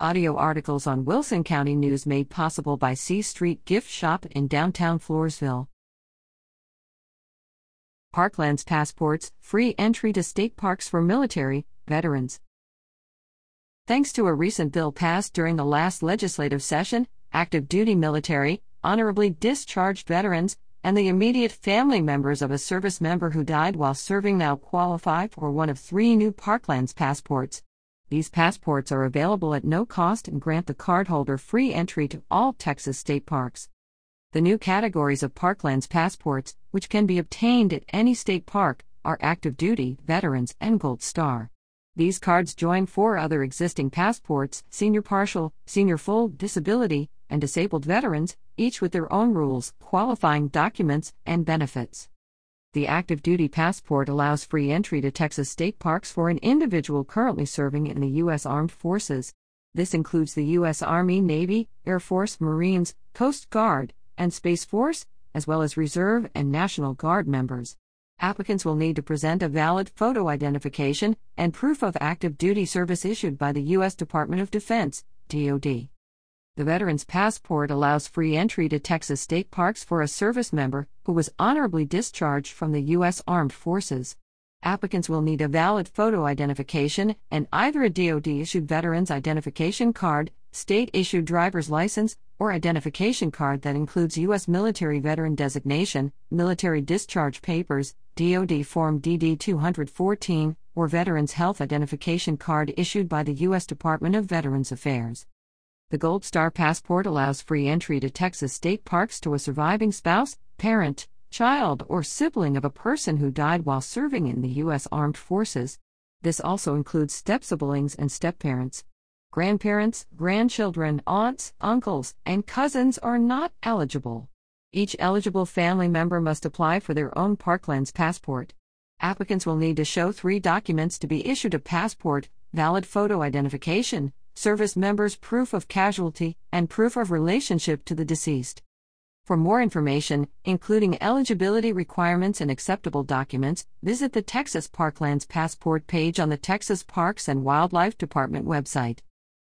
Audio articles on Wilson County News made possible by C Street Gift Shop in downtown Floresville. Parklands passports, free entry to state parks for military veterans. Thanks to a recent bill passed during the last legislative session, active duty military, honorably discharged veterans, and the immediate family members of a service member who died while serving now qualify for one of three new Parklands passports. These passports are available at no cost and grant the cardholder free entry to all Texas state parks. The new categories of Parklands passports, which can be obtained at any state park, are active duty, veterans, and Gold Star. These cards join four other existing passports senior partial, senior full, disability, and disabled veterans, each with their own rules, qualifying documents, and benefits. The active duty passport allows free entry to Texas state parks for an individual currently serving in the U.S. Armed Forces. This includes the U.S. Army, Navy, Air Force, Marines, Coast Guard, and Space Force, as well as Reserve and National Guard members. Applicants will need to present a valid photo identification and proof of active duty service issued by the U.S. Department of Defense, DoD. The Veteran's Passport allows free entry to Texas state parks for a service member who was honorably discharged from the U.S. Armed Forces. Applicants will need a valid photo identification and either a DoD issued Veteran's Identification Card, state issued driver's license, or identification card that includes U.S. military veteran designation, military discharge papers, DoD Form DD 214, or Veterans Health Identification Card issued by the U.S. Department of Veterans Affairs. The Gold Star Passport allows free entry to Texas state parks to a surviving spouse, parent, child, or sibling of a person who died while serving in the U.S. Armed Forces. This also includes step siblings and step parents. Grandparents, grandchildren, aunts, uncles, and cousins are not eligible. Each eligible family member must apply for their own Parklands passport. Applicants will need to show three documents to be issued a passport valid photo identification, service members' proof of casualty, and proof of relationship to the deceased. For more information, including eligibility requirements and acceptable documents, visit the Texas Parklands Passport page on the Texas Parks and Wildlife Department website.